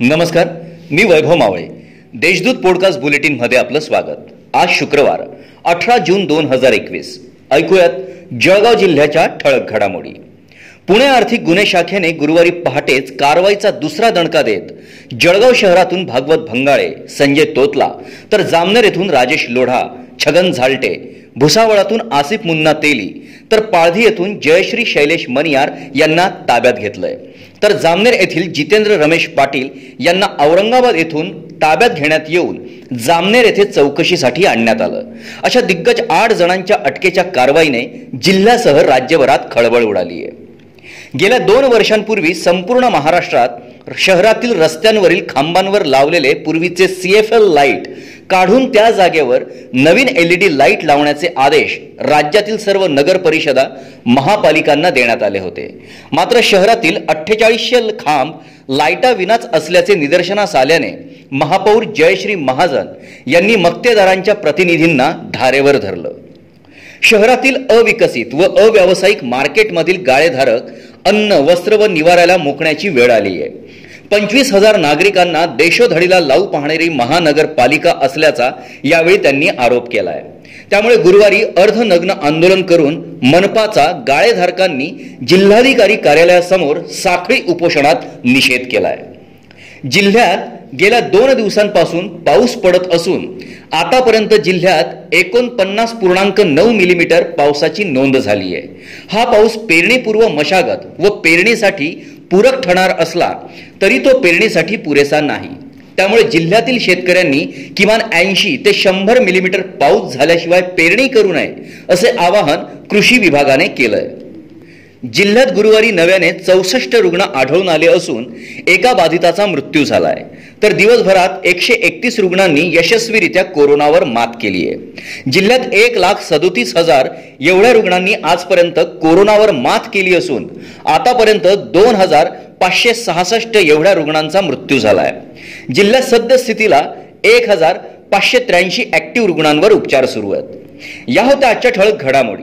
नमस्कार मी वैभव मावळे. देशदूत पॉडकास्ट बुलेटिनमध्ये आपलं स्वागत. आज शुक्रवार अठरा जून दोन हजार एकवीस. ऐकूयात जळगाव जिल्ह्याच्या ठळक घडामोडी. पुणे आर्थिक गुन्हे शाखेने गुरुवारी पहाटेच कारवाईचा दुसरा दणका देत जळगाव शहरातून भागवत भंगाळे संजय तोतला तर जामनेर येथून राजेश लोढा छगन झालटे भुसावळातून आसिफ मुन्ना तेली तर पाळधी येथून जयश्री शैलेश मनियार यांना ताब्यात घेतलंय. तर जामनेर येथील जितेंद्र रमेश पाटील यांना औरंगाबाद येथून ताब्यात घेण्यात येऊन जामनेर येथे चौकशीसाठी आणण्यात आलं. अशा दिग्गज आठ जणांच्या अटकेच्या कारवाईने जिल्ह्यासह राज्यभरात खळबळ उडाली आहे. गेल्या दोन वर्षांपूर्वी संपूर्ण महाराष्ट्रात शहरातील रस्त्यांवरील खांबांवर लावलेले पूर्वीचे सी एफ एल लाइट काढून त्या जागेवर नवीन एल ई डी लाइट लावण्याचे आदेश राज्यातील सर्व नगर परिषदा महापालिकांना देण्यात आले होते. मात्र शहरातील अठ्ठेचाळीसशे खांब लाईटाविनाच असल्याचे निदर्शनास आल्याने महापौर जयश्री महाजन यांनी मक्तेदारांच्या प्रतिनिधींना धारेवर धरलं. शहरातील अविकसित व अव्यावसायिक मार्केटमधील गाळेधारक अन्न वस्त्र व निवाऱ्याला मोकण्याची वेळ आली आहे पंचवीस हजार नागरिकांना देशोधडीला लावू पाहणारी महानगरपालिका असल्याचा यावेळी त्यांनी आरोप केला आहे त्यामुळे गुरुवारी अर्धनग्न आंदोलन करून मनपाचा गाळेधारकांनी जिल्हाधिकारी कार्यालयासमोर साखळी उपोषणात निषेध केलाय. जिल्ह्यात गेल्या दोन दिवसांपासून पाऊस पडत असून आतापर्यंत जिल्ह्यात एकोणपन्नास पूर्णांक नऊ मिलीमीटर पावसाची नोंद झाली आहे हा पाऊस पेरणीपूर्व मशागत व पेरणीसाठी पूरक ठरणार असला तरी तो पेरणीसाठी पुरेसा नाही. त्यामुळे जिल्ह्यातील शेतकऱ्यांनी किमान ऐंशी ते शंभर मिलीमीटर पाऊस झाल्याशिवाय पेरणी करू नये असे आवाहन कृषी विभागाने केलंय. जिल्ह्यात गुरुवारी नव्याने चौसष्ट रुग्ण आढळून आले असून एका बाधिताचा मृत्यू झालाय. तर दिवसभरात एकशे एकतीस रुग्णांनी यशस्वीरित्या कोरोनावर मात केली आहे. जिल्ह्यात एक लाख सदोतीस हजार एवढ्या रुग्णांनी आजपर्यंत कोरोनावर मात केली असून आतापर्यंत दोन हजार पाचशे सहासष्ट एवढ्या रुग्णांचा मृत्यू झालाय. जिल्ह्यात सद्यस्थितीला एक हजार पाचशे त्र्याऐंशी ऍक्टिव्ह रुग्णांवर उपचार सुरू आहेत. या होत्या आजच्या ठळक घडामोडी.